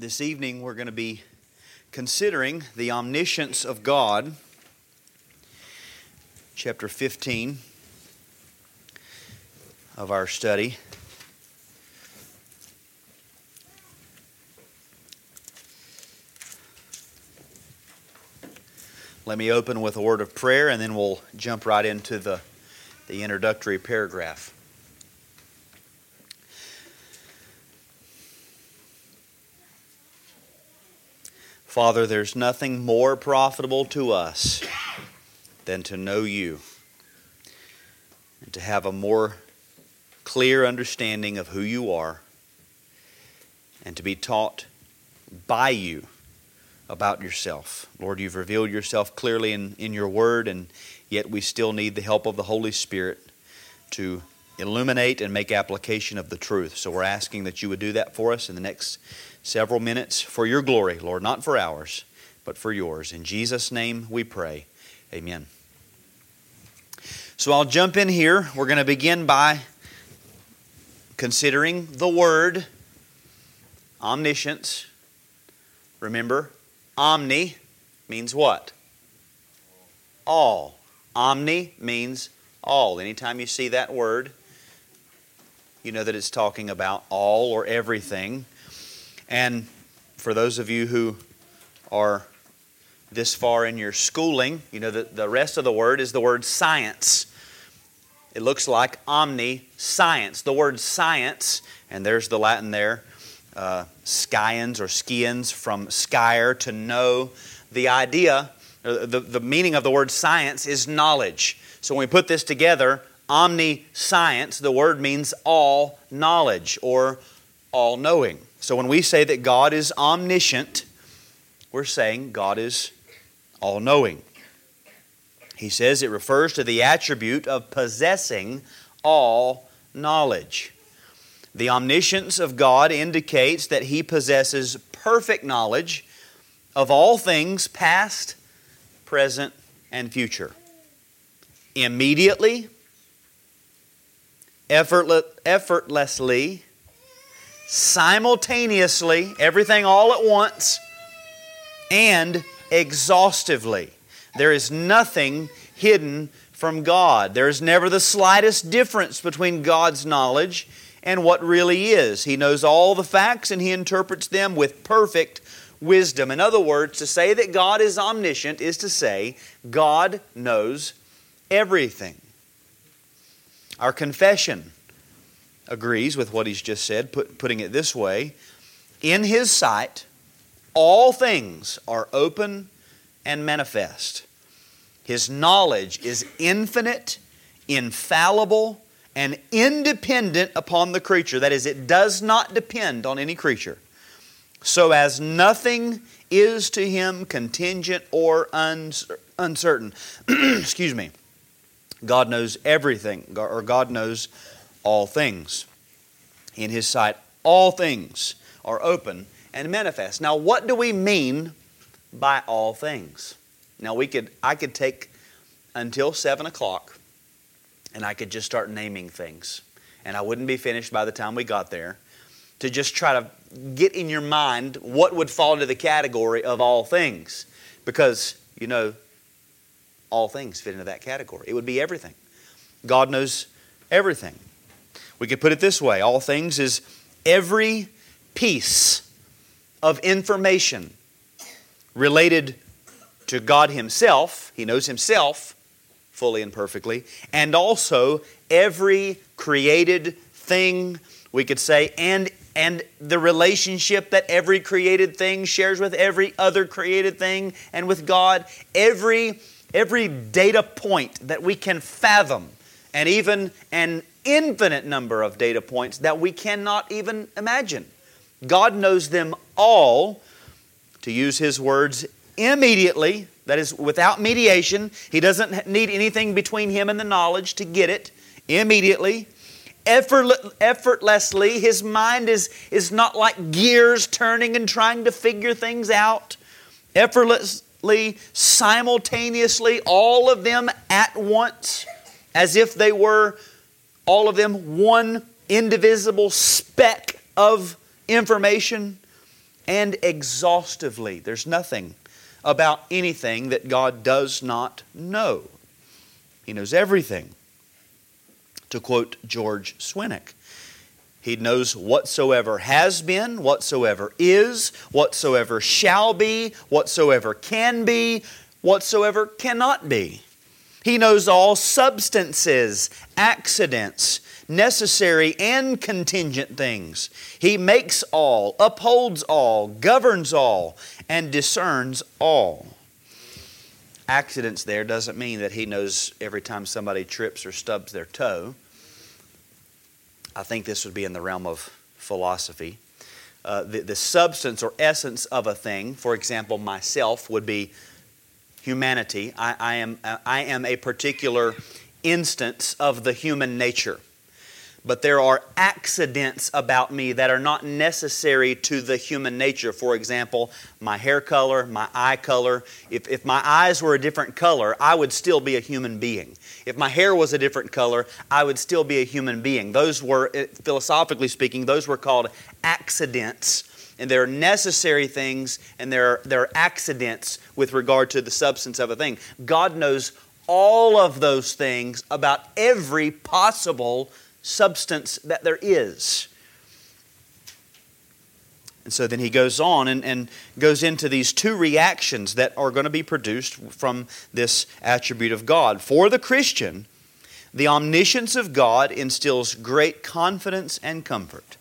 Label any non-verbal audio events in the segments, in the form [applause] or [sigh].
This evening we're going to be considering the omniscience of God, chapter 15 of our study. Let me open with a word of prayer and then we'll jump right into the, the introductory paragraph. Father, there's nothing more profitable to us than to know you and to have a more clear understanding of who you are and to be taught by you about yourself. Lord, you've revealed yourself clearly in, in your word, and yet we still need the help of the Holy Spirit to illuminate and make application of the truth. So we're asking that you would do that for us in the next several minutes for your glory, Lord, not for ours, but for yours. In Jesus' name we pray. Amen. So I'll jump in here. We're going to begin by considering the word omniscience. Remember, omni means what? All. Omni means all. Anytime you see that word, you know that it's talking about all or everything. And for those of you who are this far in your schooling, you know that the rest of the word is the word science. It looks like omni science. The word science, and there's the Latin there, uh, sciens or skians from skyer to know. The idea, uh, the, the meaning of the word science is knowledge. So when we put this together, omniscience, the word means all knowledge or all knowing. So when we say that God is omniscient, we're saying God is all knowing. He says it refers to the attribute of possessing all knowledge. The omniscience of God indicates that He possesses perfect knowledge of all things past, present, and future. Immediately, effortlessly, simultaneously, everything all at once, and exhaustively. There is nothing hidden from God. There is never the slightest difference between God's knowledge and what really is. He knows all the facts and He interprets them with perfect wisdom. In other words, to say that God is omniscient is to say God knows everything. Our confession agrees with what he's just said, put, putting it this way In his sight, all things are open and manifest. His knowledge is infinite, infallible, and independent upon the creature. That is, it does not depend on any creature. So as nothing is to him contingent or uncertain. [clears throat] Excuse me. God knows everything, or God knows all things. In His sight, all things are open and manifest. Now, what do we mean by all things? Now, we could, I could take until 7 o'clock and I could just start naming things. And I wouldn't be finished by the time we got there. To just try to get in your mind what would fall into the category of all things. Because, you know, all things fit into that category. It would be everything. God knows everything. We could put it this way all things is every piece of information related to God Himself, He knows Himself fully and perfectly, and also every created thing, we could say, and and the relationship that every created thing shares with every other created thing and with God, every every data point that we can fathom, and even an infinite number of data points that we cannot even imagine. God knows them all, to use His words, immediately, that is, without mediation. He doesn't need anything between Him and the knowledge to get it immediately. effortlessly, His mind is, is not like gears turning and trying to figure things out. Effortlessly, simultaneously, all of them at once, as if they were all of them one indivisible speck of information. and exhaustively. There's nothing about anything that God does not know. He knows everything. To quote George Swinnock, he knows whatsoever has been, whatsoever is, whatsoever shall be, whatsoever can be, whatsoever cannot be. He knows all substances, accidents, necessary and contingent things. He makes all, upholds all, governs all, and discerns all. Accidents there doesn't mean that he knows every time somebody trips or stubs their toe. I think this would be in the realm of philosophy. Uh, the, the substance or essence of a thing, for example, myself, would be humanity. I, I, am, I am a particular instance of the human nature but there are accidents about me that are not necessary to the human nature. For example, my hair color, my eye color. If, if my eyes were a different color, I would still be a human being. If my hair was a different color, I would still be a human being. Those were, eh, philosophically speaking, those were called accidents. And there are necessary things and there are, there are accidents with regard to the substance of a thing. God knows all of those things about every possible substance that there is. And so then he goes on and, and goes into these two reactions that are going to be produced from this attribute of God. For the Christian, the omniscience of God instills great confidence and comfort.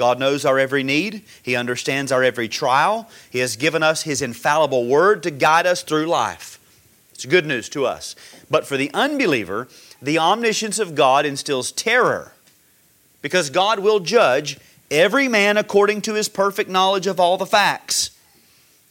God knows our every need. He understands our every trial. He has given us His infallible word to guide us through life. It's good news to us. But for the unbeliever, the omniscience of God instills terror because God will judge every man according to his perfect knowledge of all the facts.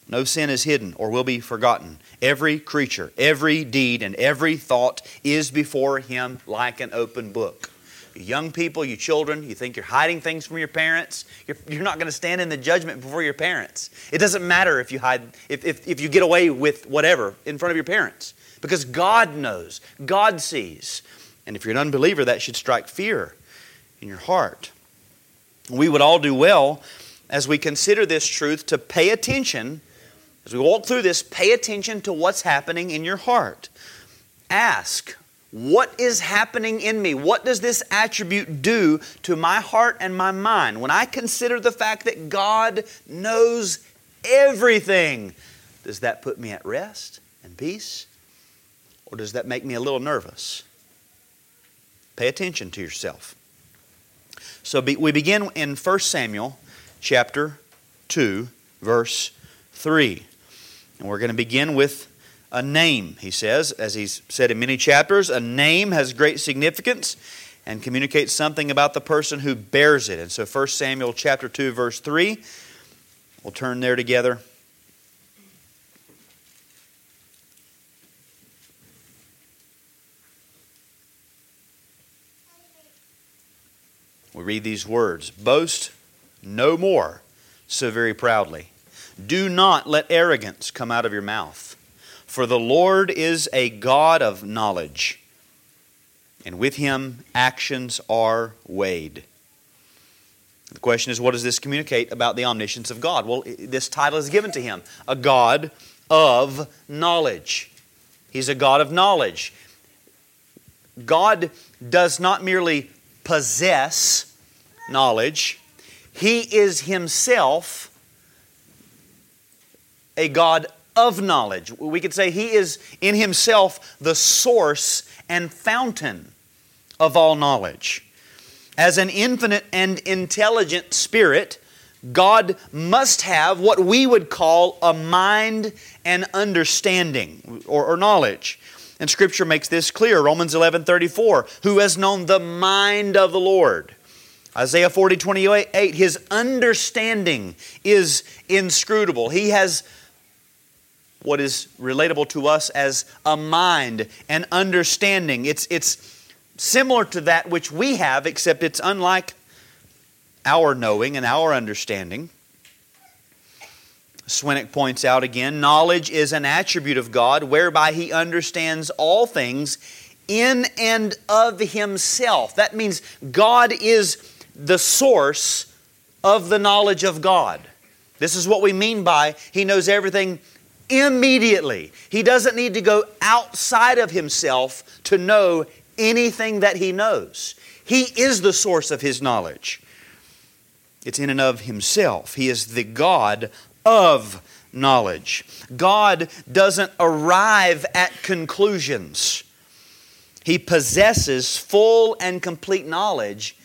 No sin is hidden or will be forgotten. Every creature, every deed, and every thought is before him like an open book. You young people, you children, you think you're hiding things from your parents. You're, you're not going to stand in the judgment before your parents. It doesn't matter if you hide, if, if, if you get away with whatever in front of your parents. Because God knows, God sees. And if you're an unbeliever, that should strike fear in your heart. We would all do well as we consider this truth to pay attention, as we walk through this, pay attention to what's happening in your heart. Ask, what is happening in me? What does this attribute do to my heart and my mind? When I consider the fact that God knows everything, does that put me at rest and peace? Or does that make me a little nervous? Pay attention to yourself. So be, we begin in 1 Samuel chapter 2, verse 3. And we're going to begin with a name, he says, as he's said in many chapters. A name has great significance and communicates something about the person who bears it. And so 1 Samuel chapter 2, verse 3, we'll turn there together. we read these words Boast no more so very proudly. Do not let arrogance come out of your mouth, for the Lord is a God of knowledge, and with him actions are weighed. The question is, what does this communicate about the omniscience of God? Well, this title is given to him a God of knowledge. He's a God of knowledge. God does not merely possess knowledge. He is Himself a God of knowledge. We could say He is in Himself the source and fountain of all knowledge. As an infinite and intelligent spirit, God must have what we would call a mind and understanding or, or knowledge. And Scripture makes this clear. Romans 11 34. Who has known the mind of the Lord? Isaiah 40, 28, his understanding is inscrutable. He has what is relatable to us as a mind and understanding. It's, it's similar to that which we have, except it's unlike our knowing and our understanding. Swinnock points out again knowledge is an attribute of God whereby He understands all things in and of Himself. That means God is the source of the knowledge of God. This is what we mean by He knows everything immediately. He doesn't need to go outside of Himself to know anything that He knows. He is the source of His knowledge. It's in and of Himself. He is the God of knowledge. God doesn't arrive at conclusions. He possesses full and complete knowledge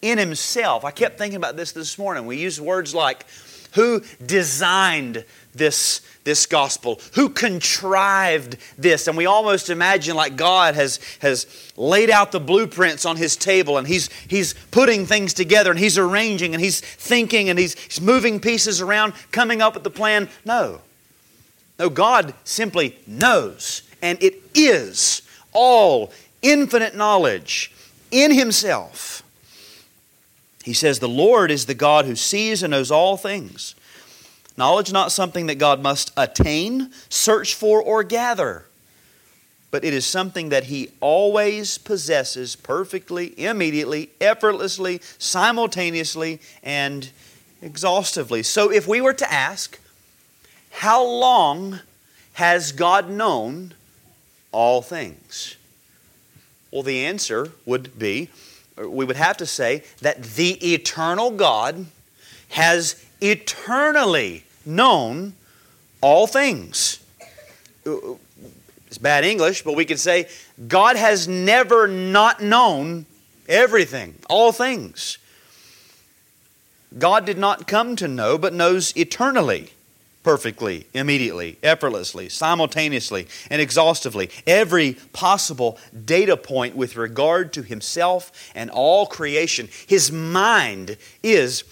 in himself. I kept thinking about this this morning. We use words like who designed this, this gospel? Who contrived this? And we almost imagine like God has, has laid out the blueprints on his table and he's, he's putting things together and he's arranging and he's thinking and he's, he's moving pieces around, coming up with the plan. No. No, God simply knows, and it is all infinite knowledge in Himself. He says, The Lord is the God who sees and knows all things. Knowledge not something that God must attain, search for, or gather, but it is something that He always possesses perfectly, immediately, effortlessly, simultaneously, and exhaustively. So if we were to ask, how long has God known all things? Well, the answer would be we would have to say that the eternal God has eternally known all things. It's bad English, but we could say God has never not known everything, all things. God did not come to know, but knows eternally perfectly, immediately, effortlessly, simultaneously, and exhaustively every possible data point with regard to himself and all creation. His mind is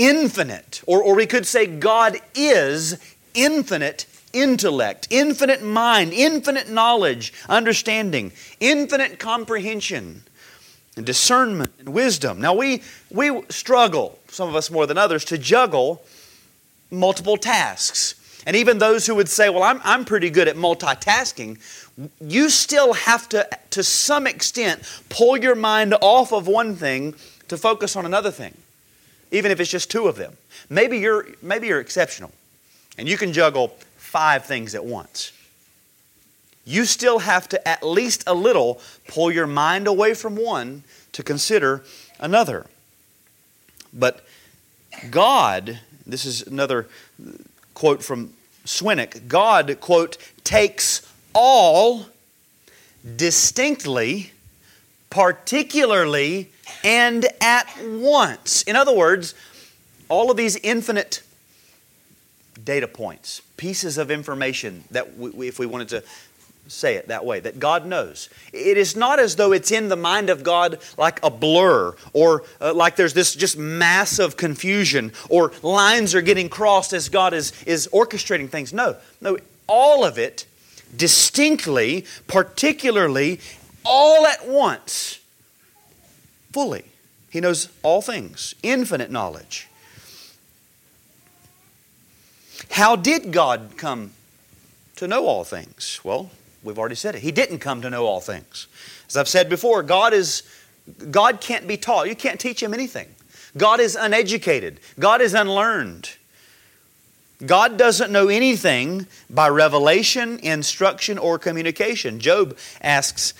infinite, or, or we could say God is infinite intellect, infinite mind, infinite knowledge, understanding, infinite comprehension. And discernment and wisdom. Now, we, we struggle, some of us more than others, to juggle multiple tasks. And even those who would say, Well, I'm, I'm pretty good at multitasking, you still have to, to some extent, pull your mind off of one thing to focus on another thing, even if it's just two of them. Maybe you're, maybe you're exceptional and you can juggle five things at once. You still have to, at least a little, pull your mind away from one to consider another. But God this is another quote from Swinnock. God, quote, takes all distinctly, particularly, and at once. In other words, all of these infinite data points, pieces of information that we, if we wanted to say it that way, that God knows. It is not as though it's in the mind of God like a blur or uh, like there's this just massive confusion or lines are getting crossed as God is, is orchestrating things. No, no, all of it distinctly, particularly, all at once, fully. He knows all things, infinite knowledge. How did God come to know all things? Well, We've already said it. He didn't come to know all things. As I've said before, God is God can't be taught. You can't teach him anything. God is uneducated. God is unlearned. God doesn't know anything by revelation, instruction, or communication. Job asks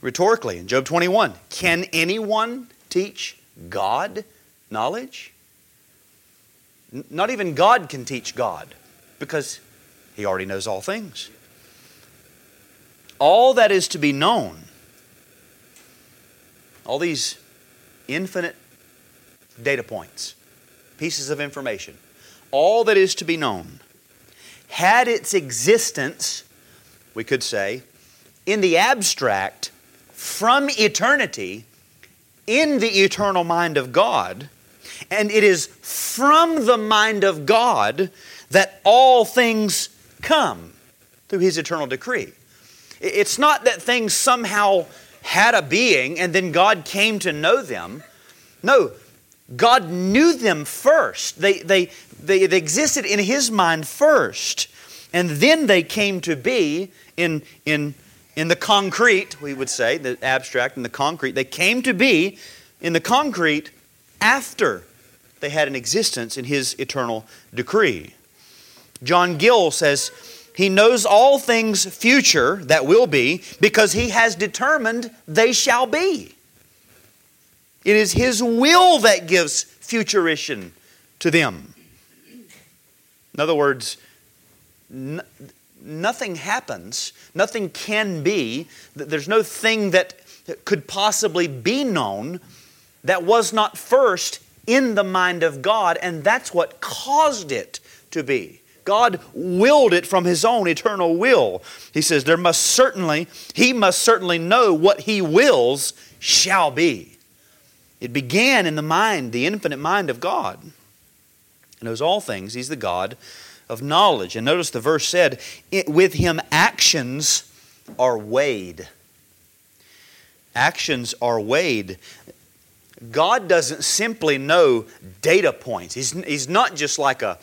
rhetorically in Job 21 Can anyone teach God knowledge? Not even God can teach God because He already knows all things all that is to be known, all these infinite data points, pieces of information, all that is to be known, had its existence, we could say, in the abstract from eternity in the eternal mind of God. And it is from the mind of God that all things come through His eternal decree. It's not that things somehow had a being and then God came to know them. No, God knew them first. They, they, they, they existed in His mind first. And then they came to be in, in, in the concrete, we would say, the abstract and the concrete. They came to be in the concrete after they had an existence in His eternal decree. John Gill says, He knows all things future that will be because He has determined they shall be. It is His will that gives futurition to them. In other words, nothing happens, nothing can be, there's no thing that could possibly be known that was not first in the mind of God, and that's what caused it to be. God willed it from His own eternal will. He says, There must certainly, He must certainly know what He wills shall be. It began in the mind, the infinite mind of God. He knows all things. He's the God of knowledge. And notice the verse said, With Him actions are weighed. Actions are weighed. God doesn't simply know data points. He's, he's not just like a,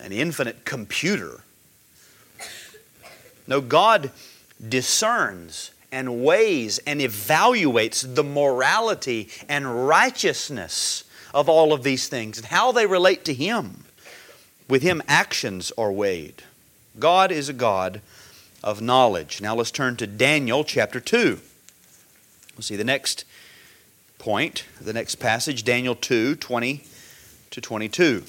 an infinite computer. No, God discerns and weighs and evaluates the morality and righteousness of all of these things and how they relate to Him. With Him, actions are weighed. God is a God of knowledge. Now let's turn to Daniel chapter 2. We'll see the next point, the next passage, Daniel 2 20 to 22.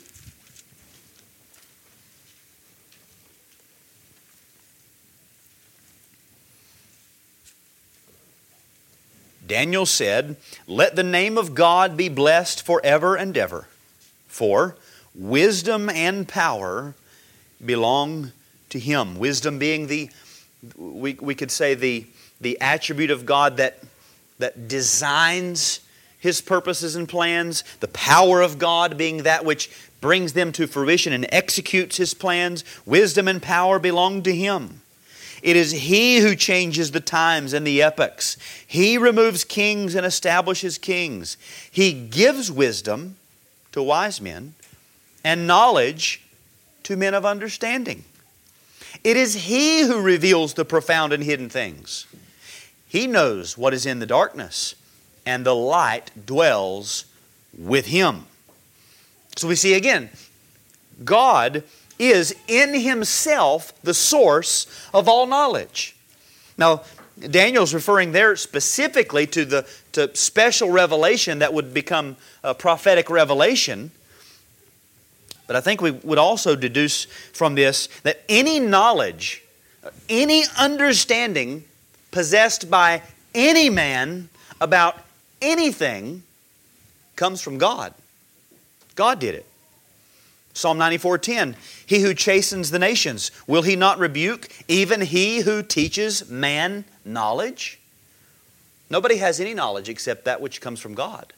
Daniel said, Let the name of God be blessed forever and ever. For wisdom and power belong to Him. Wisdom being the, we, we could say, the, the attribute of God that, that designs His purposes and plans, the power of God being that which brings them to fruition and executes His plans. Wisdom and power belong to Him. It is He who changes the times and the epochs. He removes kings and establishes kings. He gives wisdom to wise men and knowledge to men of understanding. It is He who reveals the profound and hidden things. He knows what is in the darkness, and the light dwells with Him. So we see again, God is in himself the source of all knowledge. Now, Daniel's referring there specifically to the to special revelation that would become a prophetic revelation. But I think we would also deduce from this that any knowledge, any understanding possessed by any man about anything comes from God. God did it. Psalm 94:10 He who chastens the nations will he not rebuke even he who teaches man knowledge Nobody has any knowledge except that which comes from God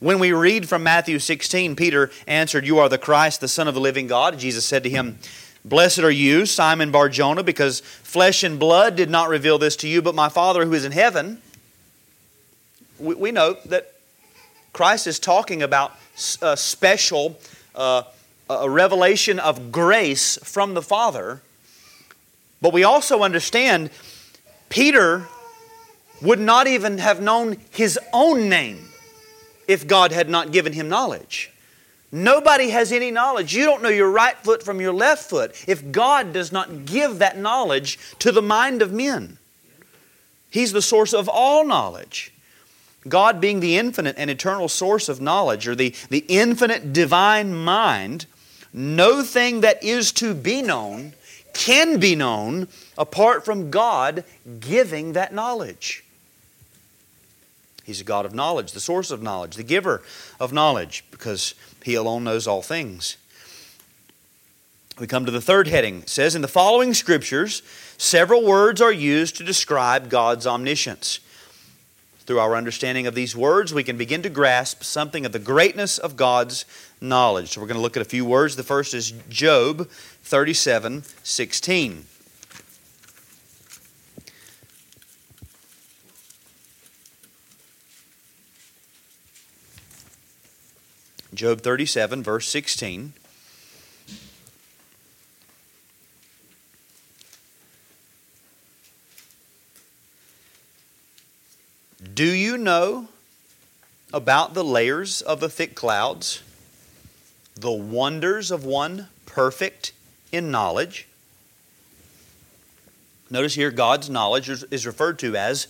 When we read from Matthew 16 Peter answered you are the Christ the son of the living God. Jesus said to him Blessed are you Simon Barjona because flesh and blood did not reveal this to you but my father who is in heaven. We, we know that Christ is talking about a special uh, a revelation of grace from the Father. But we also understand Peter would not even have known his own name if God had not given him knowledge. Nobody has any knowledge. You don't know your right foot from your left foot if God does not give that knowledge to the mind of men. He's the source of all knowledge. God being the infinite and eternal source of knowledge, or the, the infinite divine mind, no thing that is to be known can be known apart from God giving that knowledge. He's a God of knowledge, the source of knowledge, the giver of knowledge, because He alone knows all things. We come to the third heading. It says, In the following scriptures, several words are used to describe God's omniscience. Through our understanding of these words, we can begin to grasp something of the greatness of God's knowledge. So we're going to look at a few words. The first is Job 37 16. Job 37, verse 16. Do you know about the layers of the thick clouds, the wonders of one perfect in knowledge. Notice here God's knowledge is referred to as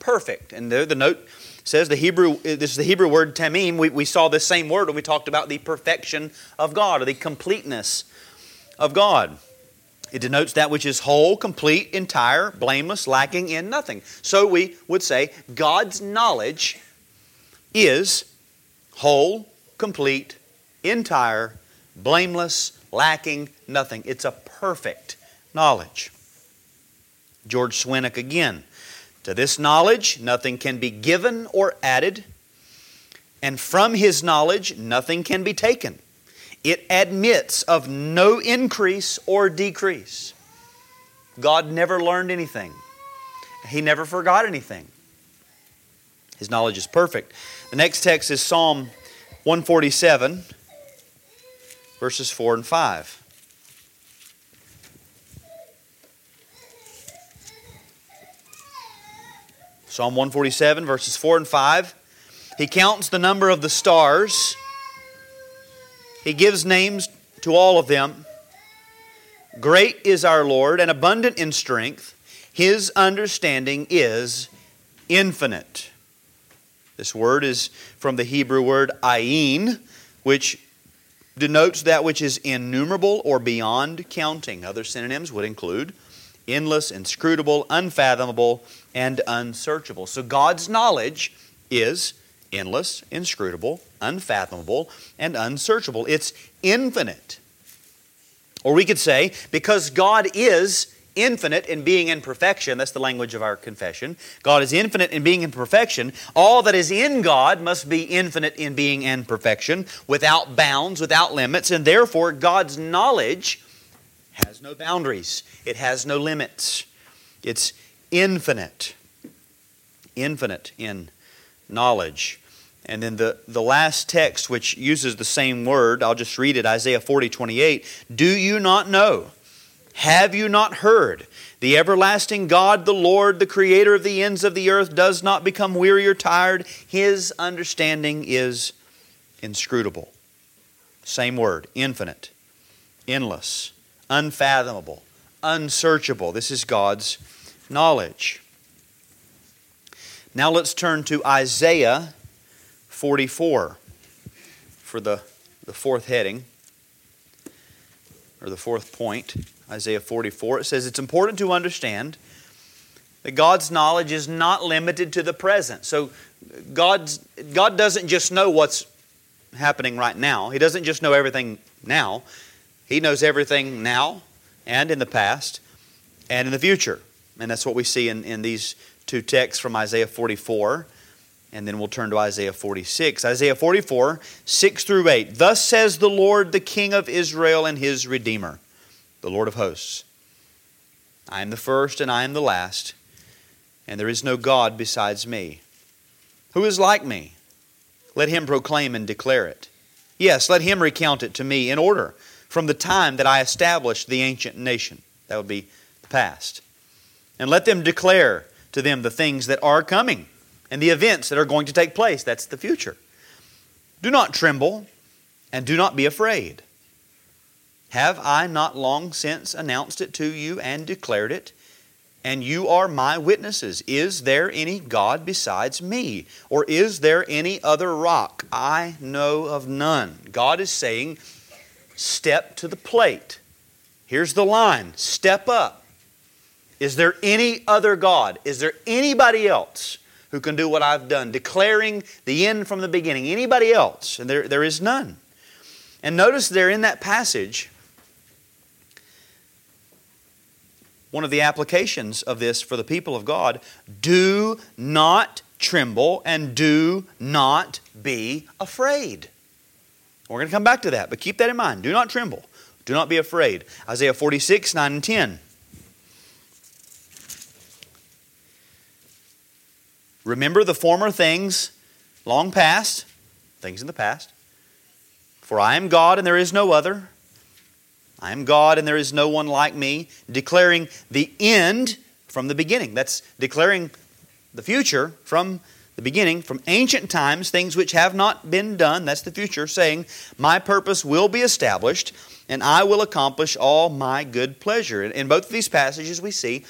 perfect. And there the note says the Hebrew, uh, this is the Hebrew word tamim. We, we saw this same word when we talked about the perfection of God or the completeness of God. It denotes that which is whole, complete, entire, blameless, lacking in nothing. So we would say God's knowledge is whole, complete, entire, blameless, lacking nothing. It's a perfect knowledge. George Swinnock again. To this knowledge, nothing can be given or added, and from his knowledge, nothing can be taken. It admits of no increase or decrease. God never learned anything, He never forgot anything. His knowledge is perfect. The next text is Psalm 147, verses 4 and 5. Psalm 147, verses 4 and 5. He counts the number of the stars, he gives names to all of them. Great is our Lord and abundant in strength. His understanding is infinite. This word is from the Hebrew word ayin, which denotes that which is innumerable or beyond counting. Other synonyms would include endless, inscrutable, unfathomable, and unsearchable. So God's knowledge is endless, inscrutable, unfathomable, and unsearchable. It's infinite. Or we could say, because God is infinite in being in perfection, that's the language of our confession. God is infinite in being in perfection. All that is in God must be infinite in being and perfection, without bounds, without limits, and therefore God's knowledge has no boundaries, it has no limits. It's infinite. Infinite in knowledge. And then the, the last text, which uses the same word, I'll just read it Isaiah 40 28. Do you not know? Have you not heard? The everlasting God, the Lord, the creator of the ends of the earth, does not become weary or tired. His understanding is inscrutable. Same word, infinite, endless, unfathomable, unsearchable. This is God's knowledge. Now let's turn to Isaiah 44 for the, the fourth heading, or the fourth point. Isaiah 44. It says it's important to understand that God's knowledge is not limited to the present. So God's, God doesn't just know what's happening right now, He doesn't just know everything now. He knows everything now and in the past and in the future. And that's what we see in, in these two texts from Isaiah 44. And then we'll turn to Isaiah 46. Isaiah 44, 6 through 8. Thus says the Lord, the King of Israel and his Redeemer, the Lord of hosts I am the first and I am the last, and there is no God besides me. Who is like me? Let him proclaim and declare it. Yes, let him recount it to me in order from the time that I established the ancient nation. That would be the past. And let them declare to them the things that are coming and the events that are going to take place. That's the future. Do not tremble and do not be afraid. Have I not long since announced it to you and declared it? And you are my witnesses. Is there any God besides me? Or is there any other rock? I know of none. God is saying, Step to the plate. Here's the line step up. Is there any other God? Is there anybody else who can do what I've done? Declaring the end from the beginning. Anybody else? And there, there is none. And notice there in that passage, one of the applications of this for the people of God do not tremble and do not be afraid. We're going to come back to that, but keep that in mind. Do not tremble. Do not be afraid. Isaiah 46, 9 and 10. Remember the former things long past, things in the past. For I am God and there is no other. I am God and there is no one like me, declaring the end from the beginning. That's declaring the future from the beginning, from ancient times, things which have not been done, that's the future, saying, My purpose will be established, and I will accomplish all my good pleasure. In both of these passages, we see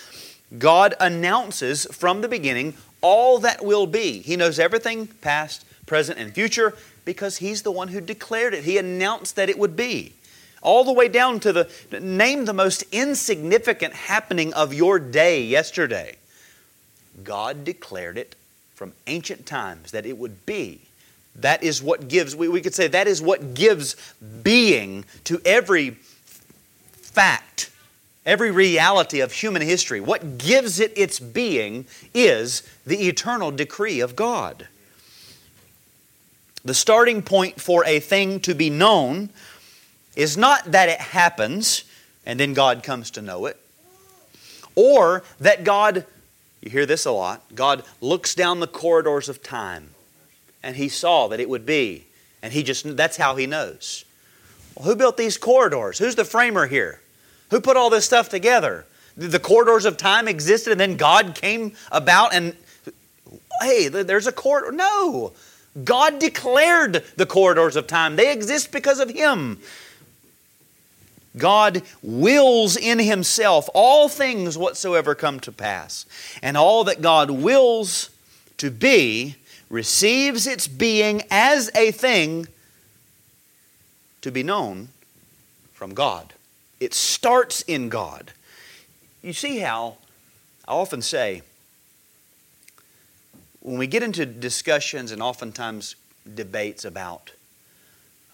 God announces from the beginning all that will be. He knows everything past, present, and future because He's the one who declared it. He announced that it would be. All the way down to the name the most insignificant happening of your day yesterday. God declared it from ancient times that it would be. That is what gives, we, we could say, that is what gives being to every fact, every reality of human history. What gives it its being is the eternal decree of God. The starting point for a thing to be known is not that it happens and then God comes to know it, or that God you hear this a lot. God looks down the corridors of time and he saw that it would be. And he just, that's how he knows. Well, who built these corridors? Who's the framer here? Who put all this stuff together? The corridors of time existed and then God came about and, hey, there's a corridor. No. God declared the corridors of time. They exist because of Him. God wills in Himself all things whatsoever come to pass. And all that God wills to be receives its being as a thing to be known from God. It starts in God. You see how I often say, when we get into discussions and oftentimes debates about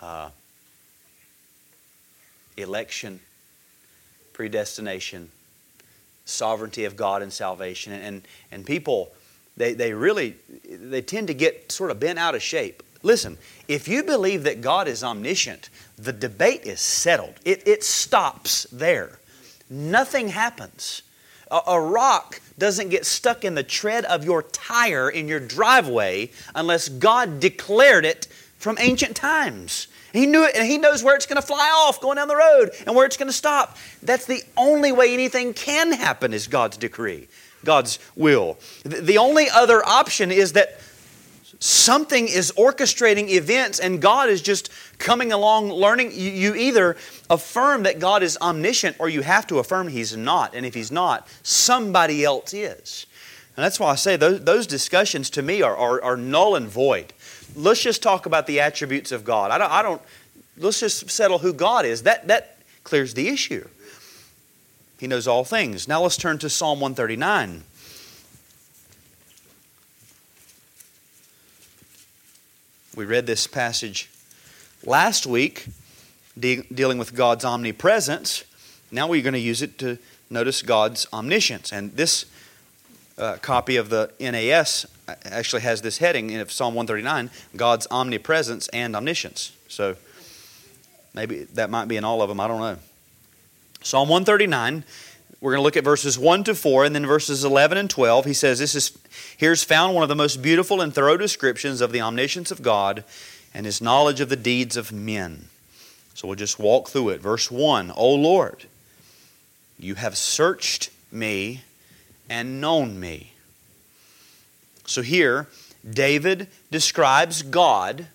uh, election, predestination, sovereignty of God and salvation. And, and people, they, they really, they tend to get sort of bent out of shape. Listen, if you believe that God is omniscient, the debate is settled. It, it stops there. Nothing happens. A, a rock doesn't get stuck in the tread of your tire in your driveway unless God declared it from ancient times. He knew it, and he knows where it's going to fly off going down the road and where it's going to stop. That's the only way anything can happen is God's decree, God's will. The only other option is that something is orchestrating events and God is just coming along learning. You either affirm that God is omniscient or you have to affirm He's not. And if He's not, somebody else is. And that's why I say those, those discussions to me are, are, are null and void let's just talk about the attributes of God. I don't, I don't let's just settle who God is. That, that clears the issue. He knows all things. Now let's turn to Psalm 139. We read this passage last week de- dealing with God's omnipresence. Now we're going to use it to notice God's omniscience. And this uh, copy of the NAS actually has this heading in Psalm 139 God's omnipresence and omniscience. So maybe that might be in all of them. I don't know. Psalm 139, we're going to look at verses 1 to 4 and then verses 11 and 12. He says, This is here's found one of the most beautiful and thorough descriptions of the omniscience of God and his knowledge of the deeds of men. So we'll just walk through it. Verse 1 O Lord, you have searched me and known me. So here, David describes God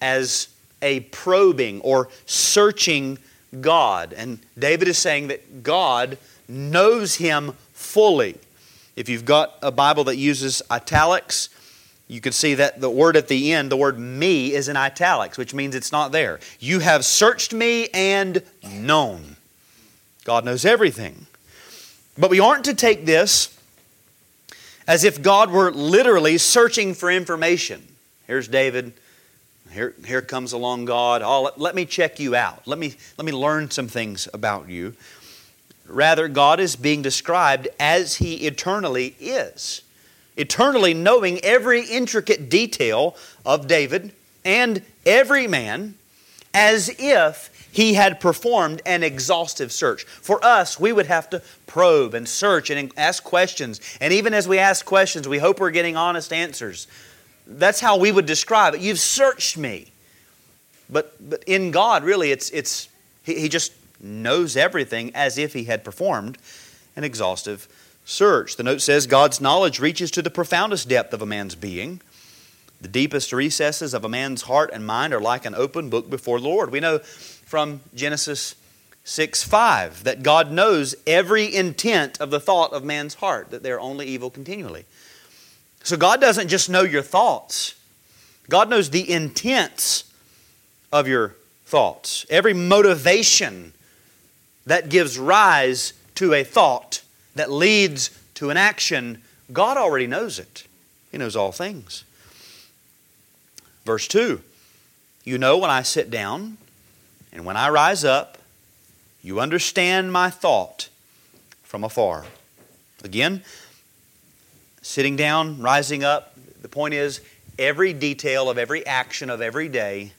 as a probing or searching God. And David is saying that God knows him fully. If you've got a Bible that uses italics, you can see that the word at the end, the word me, is in italics, which means it's not there. You have searched me and known. God knows everything. But we aren't to take this as if God were literally searching for information. Here's David. Here, here comes along God. Oh, let, me check you out. Let me, let me learn some things about you. Rather, God is being described as He eternally is. Eternally knowing every intricate detail of David and every man as if he had performed an exhaustive search. For us, we would have to probe and search and ask questions. And even as we ask questions, we hope we're getting honest answers. That's how we would describe it. You've searched me. But, but in God, really, it's, it's, he, he just knows everything as if he had performed an exhaustive search. The note says God's knowledge reaches to the profoundest depth of a man's being. The deepest recesses of a man's heart and mind are like an open book before the Lord. We know from Genesis 6 5 that God knows every intent of the thought of man's heart, that they're only evil continually. So God doesn't just know your thoughts, God knows the intents of your thoughts. Every motivation that gives rise to a thought that leads to an action, God already knows it. He knows all things. Verse 2 You know when I sit down and when I rise up, you understand my thought from afar. Again, sitting down, rising up, the point is every detail of every action of every day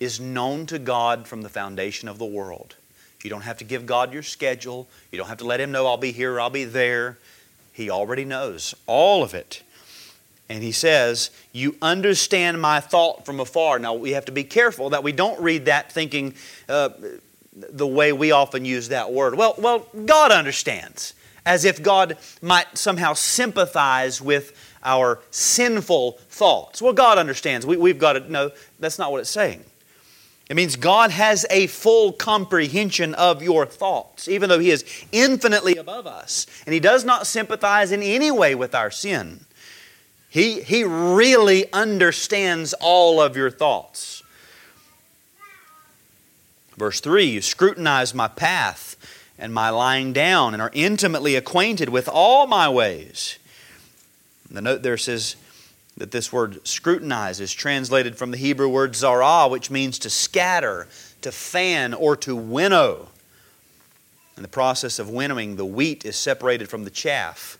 is known to God from the foundation of the world. You don't have to give God your schedule. You don't have to let Him know I'll be here or I'll be there. He already knows all of it. And He says, You understand my thought from afar. Now, we have to be careful that we don't read that thinking uh, the way we often use that word. Well, well, God understands, as if God might somehow sympathize with our sinful thoughts. Well, God understands. We, we've got to know that's not what it's saying. It means God has a full comprehension of your thoughts, even though He is infinitely above us. And He does not sympathize in any way with our sin. He, he really understands all of your thoughts. Verse 3 You scrutinize my path and my lying down, and are intimately acquainted with all my ways. The note there says, that this word scrutinize is translated from the Hebrew word zarah, which means to scatter, to fan, or to winnow. In the process of winnowing, the wheat is separated from the chaff.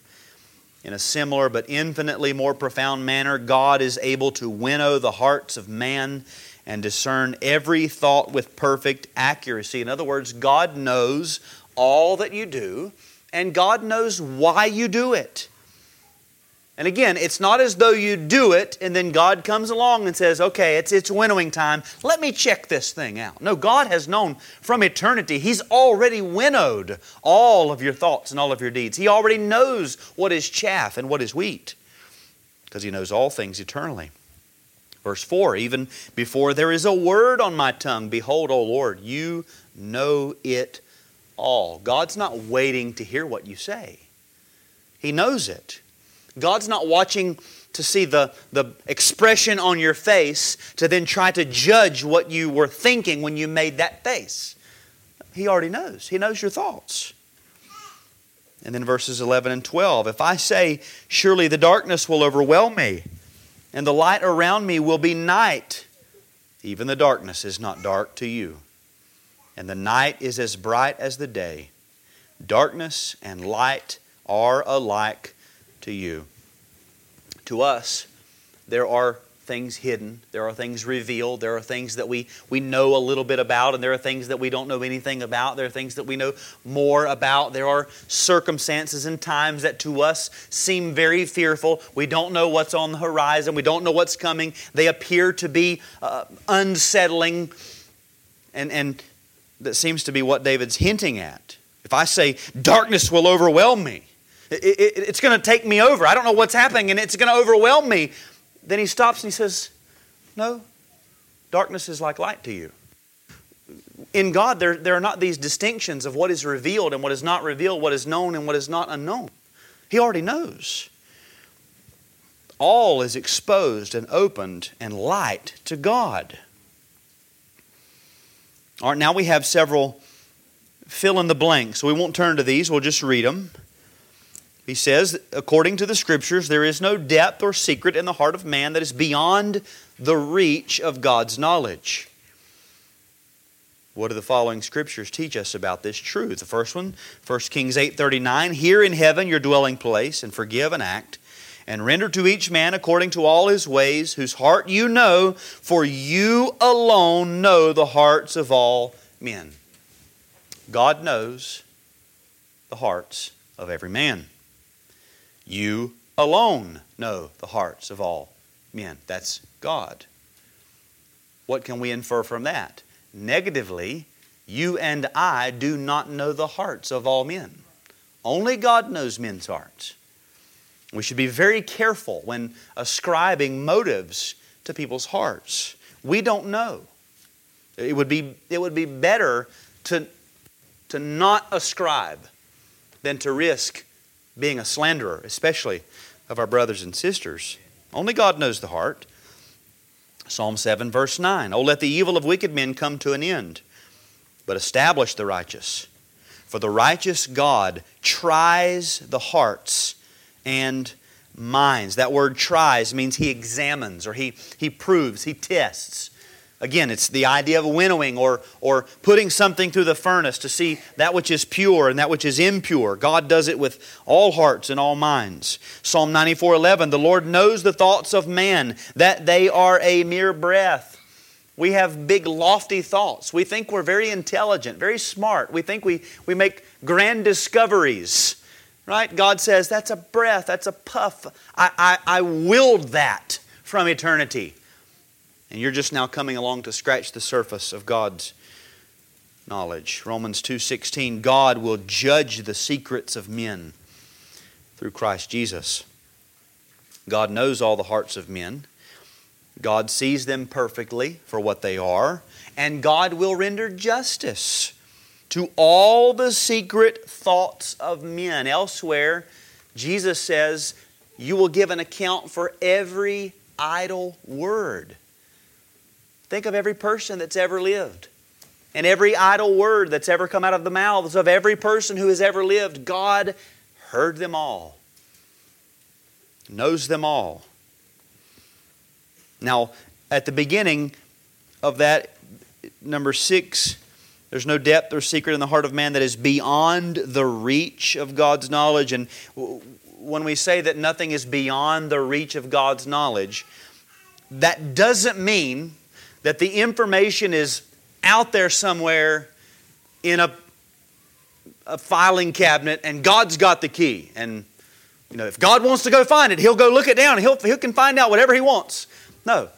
In a similar but infinitely more profound manner, God is able to winnow the hearts of man and discern every thought with perfect accuracy. In other words, God knows all that you do, and God knows why you do it. And again, it's not as though you do it and then God comes along and says, okay, it's, it's winnowing time. Let me check this thing out. No, God has known from eternity. He's already winnowed all of your thoughts and all of your deeds. He already knows what is chaff and what is wheat because He knows all things eternally. Verse 4 Even before there is a word on my tongue, behold, O Lord, you know it all. God's not waiting to hear what you say, He knows it. God's not watching to see the, the expression on your face to then try to judge what you were thinking when you made that face. He already knows. He knows your thoughts. And then verses 11 and 12 If I say, Surely the darkness will overwhelm me, and the light around me will be night, even the darkness is not dark to you, and the night is as bright as the day. Darkness and light are alike to you. To us, there are things hidden, there are things revealed, there are things that we, we know a little bit about, and there are things that we don't know anything about, there are things that we know more about, there are circumstances and times that to us seem very fearful. We don't know what's on the horizon, we don't know what's coming, they appear to be uh, unsettling, and, and that seems to be what David's hinting at. If I say, darkness will overwhelm me, it, it, it's going to take me over. I don't know what's happening, and it's going to overwhelm me. Then he stops and he says, No, darkness is like light to you. In God, there, there are not these distinctions of what is revealed and what is not revealed, what is known and what is not unknown. He already knows. All is exposed and opened and light to God. All right, now we have several fill in the blanks. So we won't turn to these, we'll just read them. He says, according to the scriptures, there is no depth or secret in the heart of man that is beyond the reach of God's knowledge. What do the following scriptures teach us about this truth? The first one, 1 Kings 8:39, "Here in heaven your dwelling place, and forgive and act, and render to each man according to all his ways, whose heart you know, for you alone know the hearts of all men." God knows the hearts of every man. You alone know the hearts of all men. That's God. What can we infer from that? Negatively, you and I do not know the hearts of all men. Only God knows men's hearts. We should be very careful when ascribing motives to people's hearts. We don't know. It would be, it would be better to, to not ascribe than to risk being a slanderer, especially of our brothers and sisters. Only God knows the heart. Psalm 7, verse 9 Oh, let the evil of wicked men come to an end, but establish the righteous. For the righteous God tries the hearts and minds. That word tries means he examines or he, he proves, he tests. Again, it's the idea of winnowing or, or putting something through the furnace to see that which is pure and that which is impure. God does it with all hearts and all minds. Psalm 94 11, the Lord knows the thoughts of man, that they are a mere breath. We have big, lofty thoughts. We think we're very intelligent, very smart. We think we, we make grand discoveries. Right? God says, that's a breath, that's a puff. I, I, I willed that from eternity. And you're just now coming along to scratch the surface of God's knowledge. Romans 2:16 God will judge the secrets of men through Christ Jesus. God knows all the hearts of men. God sees them perfectly for what they are, and God will render justice to all the secret thoughts of men. Elsewhere, Jesus says, You will give an account for every idle word. Think of every person that's ever lived. And every idle word that's ever come out of the mouths of every person who has ever lived, God heard them all, knows them all. Now, at the beginning of that, number six, there's no depth or secret in the heart of man that is beyond the reach of God's knowledge. And when we say that nothing is beyond the reach of God's knowledge, that doesn't mean that the information is out there somewhere in a, a filing cabinet and God's got the key. And, you know, if God wants to go find it, He'll go look it down and he'll, he can find out whatever He wants. No.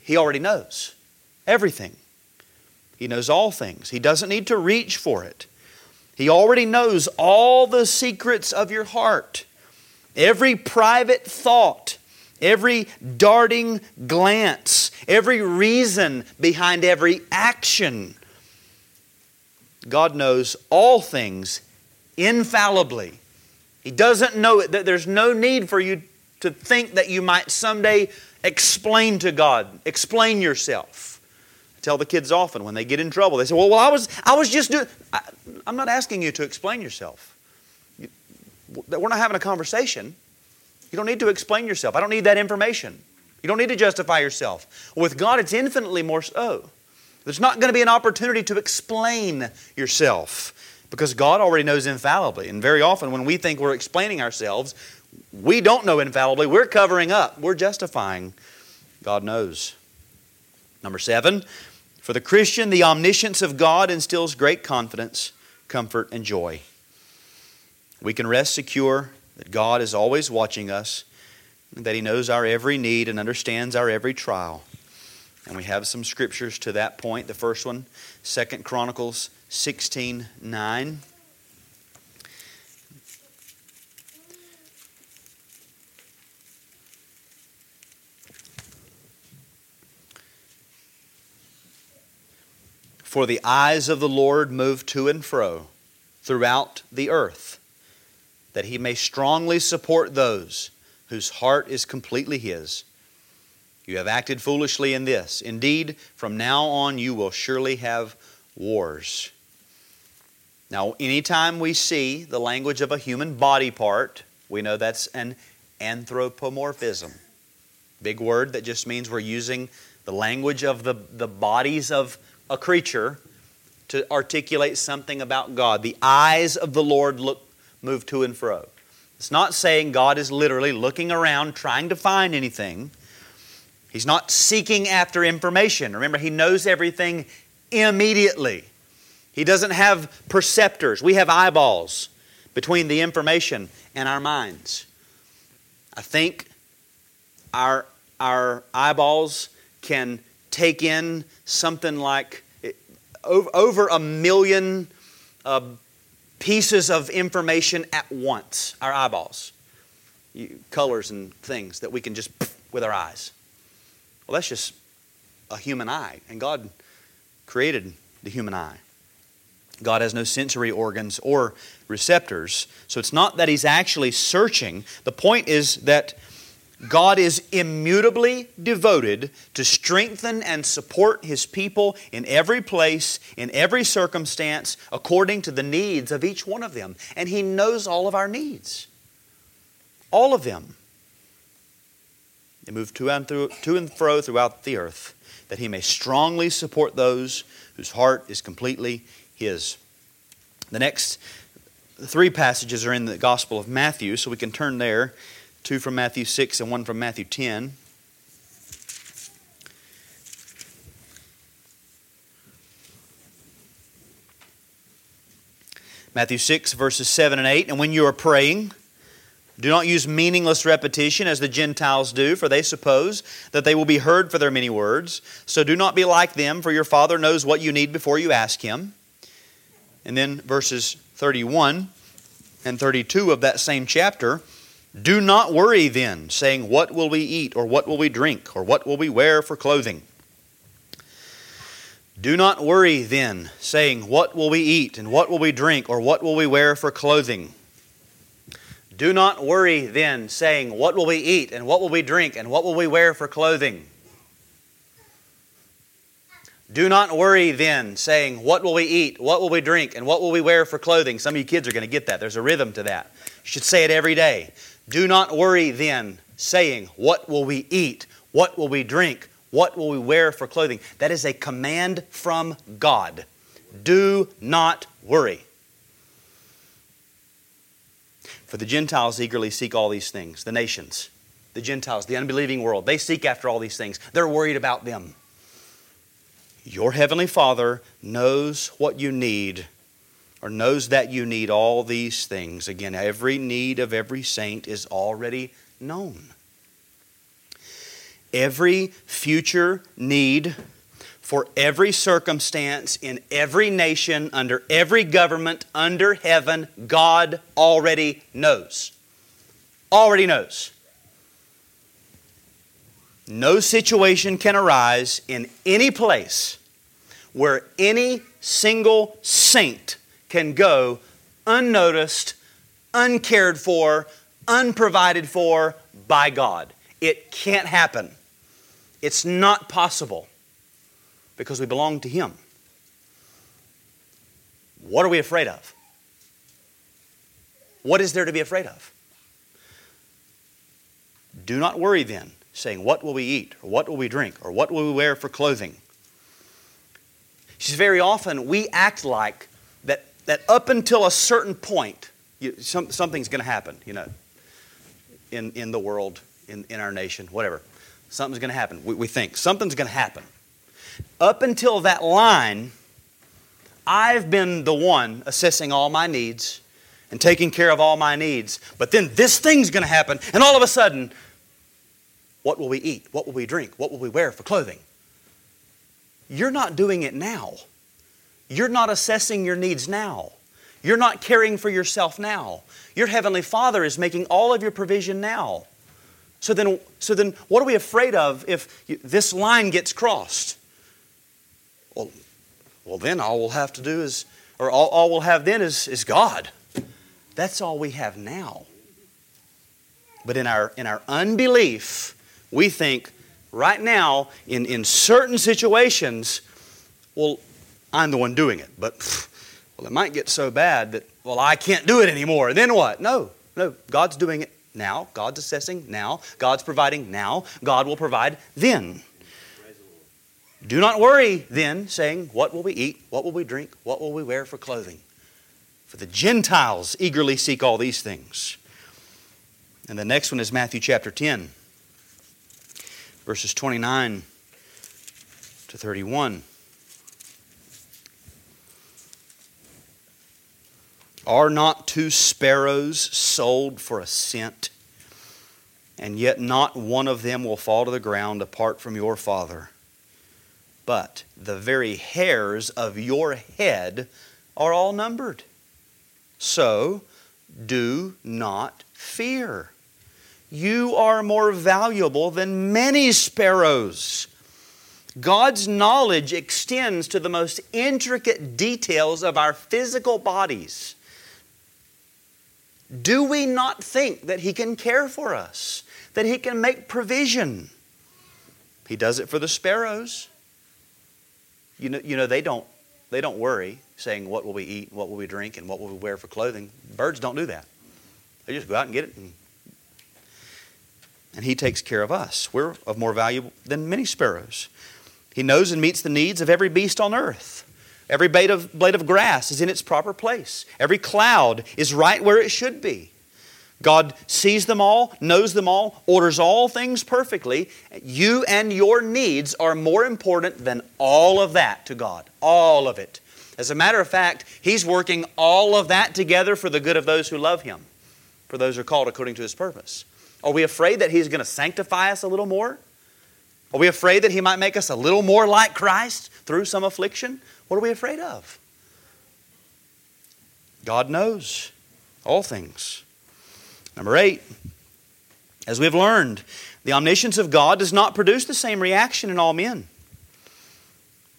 He already knows everything. He knows all things. He doesn't need to reach for it. He already knows all the secrets of your heart. Every private thought every darting glance, every reason behind every action. God knows all things infallibly. He doesn't know it, that there's no need for you to think that you might someday explain to God, explain yourself. I tell the kids often when they get in trouble, they say, Well, well I, was, I was just doing. I, I'm not asking you to explain yourself. We're not having a conversation. You don't need to explain yourself. I don't need that information. You don't need to justify yourself. With God, it's infinitely more so. There's not going to be an opportunity to explain yourself because God already knows infallibly. And very often, when we think we're explaining ourselves, we don't know infallibly. We're covering up, we're justifying. God knows. Number seven, for the Christian, the omniscience of God instills great confidence, comfort, and joy. We can rest secure that God is always watching us, that He knows our every need and understands our every trial. And we have some scriptures to that point. The first one, Second Chronicles 16 9. For the eyes of the Lord move to and fro throughout the earth that he may strongly support those whose heart is completely his. You have acted foolishly in this. Indeed, from now on you will surely have wars. Now, anytime we see the language of a human body part, we know that's an anthropomorphism. Big word that just means we're using the language of the, the bodies of a creature to articulate something about God. The eyes of the Lord look move to and fro. It's not saying God is literally looking around trying to find anything. He's not seeking after information. Remember, He knows everything immediately. He doesn't have perceptors. We have eyeballs between the information and our minds. I think our, our eyeballs can take in something like over, over a million uh, pieces of information at once, our eyeballs, colors and things that we can just with our eyes. Well, that's just a human eye, and God created the human eye. God has no sensory organs or receptors, so it's not that He's actually searching. The point is that God is immutably devoted to strengthen and support His people in every place, in every circumstance, according to the needs of each one of them. And He knows all of our needs. All of them. They move to and, through, to and fro throughout the earth, that He may strongly support those whose heart is completely His. The next three passages are in the Gospel of Matthew, so we can turn there two from Matthew 6 and one from Matthew 10. Matthew 6, verses 7 and 8. And when you are praying, do not use meaningless repetition as the Gentiles do, for they suppose that they will be heard for their many words. So do not be like them, for your Father knows what you need before you ask Him. And then verses 31 and 32 of that same chapter. Do not worry then, saying, What will we eat, or what will we drink, or what will we wear for clothing? Do not worry then, saying, What will we eat, and what will we drink, or what will we wear for clothing? Do not worry then, saying, What will we eat, and what will we drink, and what will we wear for clothing? Do not worry then, saying, What will we eat? What will we drink? And what will we wear for clothing? Some of you kids are going to get that. There's a rhythm to that. You should say it every day. Do not worry then, saying, What will we eat? What will we drink? What will we wear for clothing? That is a command from God. Do not worry. For the Gentiles eagerly seek all these things, the nations, the Gentiles, the unbelieving world. They seek after all these things. They're worried about them. Your Heavenly Father knows what you need or knows that you need all these things. Again, every need of every saint is already known. Every future need for every circumstance in every nation, under every government, under heaven, God already knows. Already knows. No situation can arise in any place where any single saint can go unnoticed, uncared for, unprovided for by God. It can't happen. It's not possible because we belong to Him. What are we afraid of? What is there to be afraid of? Do not worry then, saying, What will we eat? Or what will we drink? Or what will we wear for clothing? She's very often we act like that up until a certain point, you, some, something's going to happen, you know, in, in the world, in, in our nation, whatever. Something's going to happen. We, we think something's going to happen. Up until that line, I've been the one assessing all my needs and taking care of all my needs. But then this thing's going to happen, and all of a sudden, what will we eat? What will we drink? What will we wear for clothing? You're not doing it now. You're not assessing your needs now. You're not caring for yourself now. Your Heavenly Father is making all of your provision now. So then, so then what are we afraid of if this line gets crossed? Well, well then all we'll have to do is, or all, all we'll have then is, is God. That's all we have now. But in our, in our unbelief, we think right now, in, in certain situations, well, I'm the one doing it. But, well, it might get so bad that, well, I can't do it anymore. Then what? No, no. God's doing it now. God's assessing now. God's providing now. God will provide then. Do not worry then, saying, What will we eat? What will we drink? What will we wear for clothing? For the Gentiles eagerly seek all these things. And the next one is Matthew chapter 10, verses 29 to 31. Are not two sparrows sold for a cent? And yet not one of them will fall to the ground apart from your Father. But the very hairs of your head are all numbered. So do not fear. You are more valuable than many sparrows. God's knowledge extends to the most intricate details of our physical bodies. Do we not think that He can care for us, that He can make provision? He does it for the sparrows. You know, you know they, don't, they don't worry saying, What will we eat, what will we drink, and what will we wear for clothing. Birds don't do that. They just go out and get it. And, and He takes care of us. We're of more value than many sparrows. He knows and meets the needs of every beast on earth. Every blade of, blade of grass is in its proper place. Every cloud is right where it should be. God sees them all, knows them all, orders all things perfectly. You and your needs are more important than all of that to God. All of it. As a matter of fact, He's working all of that together for the good of those who love Him, for those who are called according to His purpose. Are we afraid that He's going to sanctify us a little more? Are we afraid that He might make us a little more like Christ through some affliction? What are we afraid of? God knows all things. Number eight, as we have learned, the omniscience of God does not produce the same reaction in all men.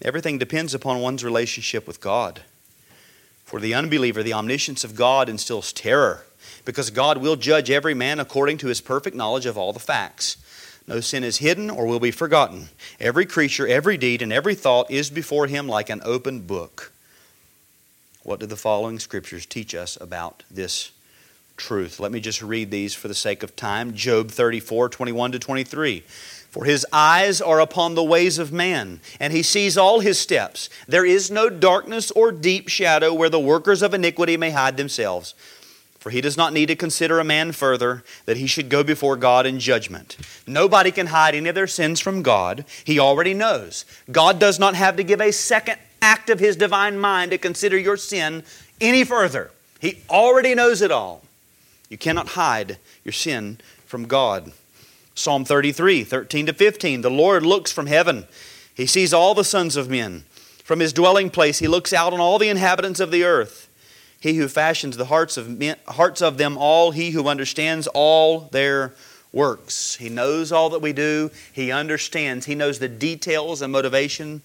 Everything depends upon one's relationship with God. For the unbeliever, the omniscience of God instills terror because God will judge every man according to his perfect knowledge of all the facts. No sin is hidden or will be forgotten. Every creature, every deed, and every thought is before him like an open book. What do the following scriptures teach us about this truth? Let me just read these for the sake of time. Job 34, 21 to 23. For his eyes are upon the ways of man, and he sees all his steps. There is no darkness or deep shadow where the workers of iniquity may hide themselves. For he does not need to consider a man further that he should go before God in judgment. Nobody can hide any of their sins from God. He already knows. God does not have to give a second act of his divine mind to consider your sin any further. He already knows it all. You cannot hide your sin from God. Psalm 33, 13 to 15. The Lord looks from heaven. He sees all the sons of men. From his dwelling place, he looks out on all the inhabitants of the earth. He who fashions the hearts of, men, hearts of them all, he who understands all their works. He knows all that we do, he understands, he knows the details and motivation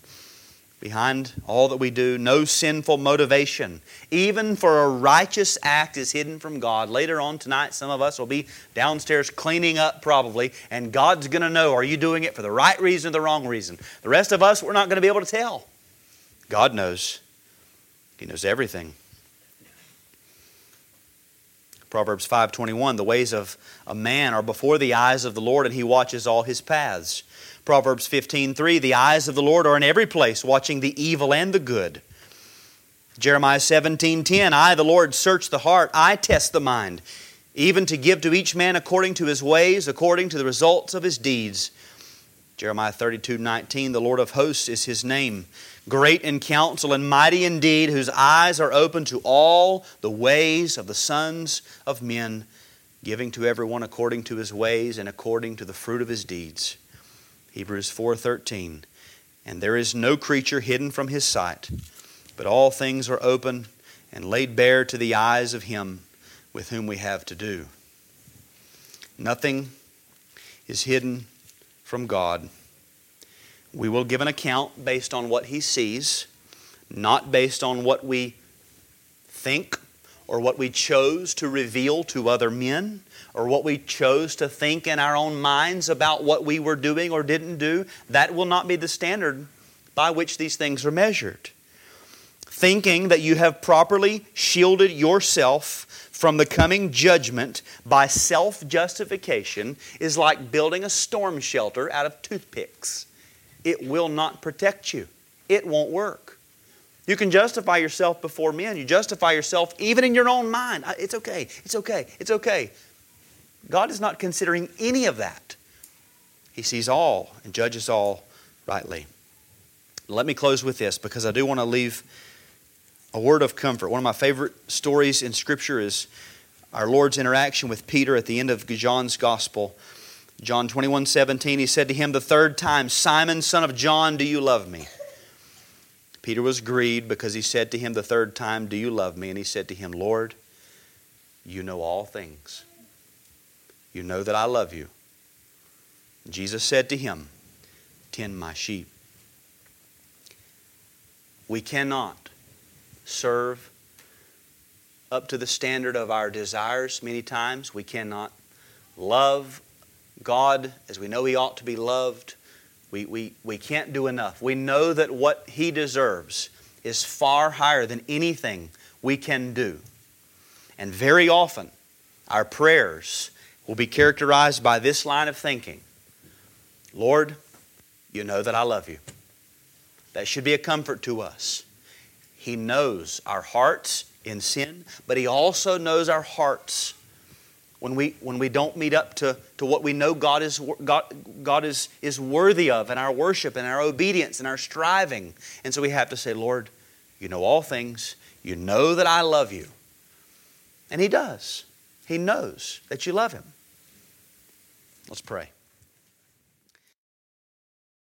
behind all that we do. No sinful motivation, even for a righteous act, is hidden from God. Later on tonight, some of us will be downstairs cleaning up probably, and God's going to know are you doing it for the right reason or the wrong reason? The rest of us, we're not going to be able to tell. God knows, He knows everything. Proverbs 5:21 The ways of a man are before the eyes of the Lord and he watches all his paths. Proverbs 15:3 The eyes of the Lord are in every place watching the evil and the good. Jeremiah 17:10 I the Lord search the heart I test the mind even to give to each man according to his ways according to the results of his deeds. Jeremiah 32:19 The Lord of hosts is his name great in counsel and mighty indeed, whose eyes are open to all the ways of the sons of men, giving to everyone according to his ways and according to the fruit of his deeds. Hebrews 4:13 And there is no creature hidden from his sight, but all things are open and laid bare to the eyes of him with whom we have to do. Nothing is hidden from God. We will give an account based on what he sees, not based on what we think or what we chose to reveal to other men or what we chose to think in our own minds about what we were doing or didn't do. That will not be the standard by which these things are measured. Thinking that you have properly shielded yourself from the coming judgment by self justification is like building a storm shelter out of toothpicks it will not protect you. It won't work. You can justify yourself before men. You justify yourself even in your own mind. It's okay. It's okay. It's okay. God is not considering any of that. He sees all and judges all rightly. Let me close with this because I do want to leave a word of comfort. One of my favorite stories in Scripture is our Lord's interaction with Peter at the end of John's Gospel. John 21 17, he said to him the third time, Simon, son of John, do you love me? Peter was grieved because he said to him the third time, Do you love me? And he said to him, Lord, You know all things. You know that I love you. Jesus said to him, Tend my sheep. We cannot serve up to the standard of our desires many times. We cannot love God as we know He ought to be loved. We, we, we can't do enough. We know that what He deserves is far higher than anything we can do. And very often, our prayers will be characterized by this line of thinking Lord, you know that I love you. That should be a comfort to us. He knows our hearts in sin, but He also knows our hearts when we, when we don't meet up to, to what we know God, is, God, God is, is worthy of in our worship and our obedience and our striving. And so we have to say, Lord, you know all things. You know that I love you. And He does. He knows that you love Him. Let's pray.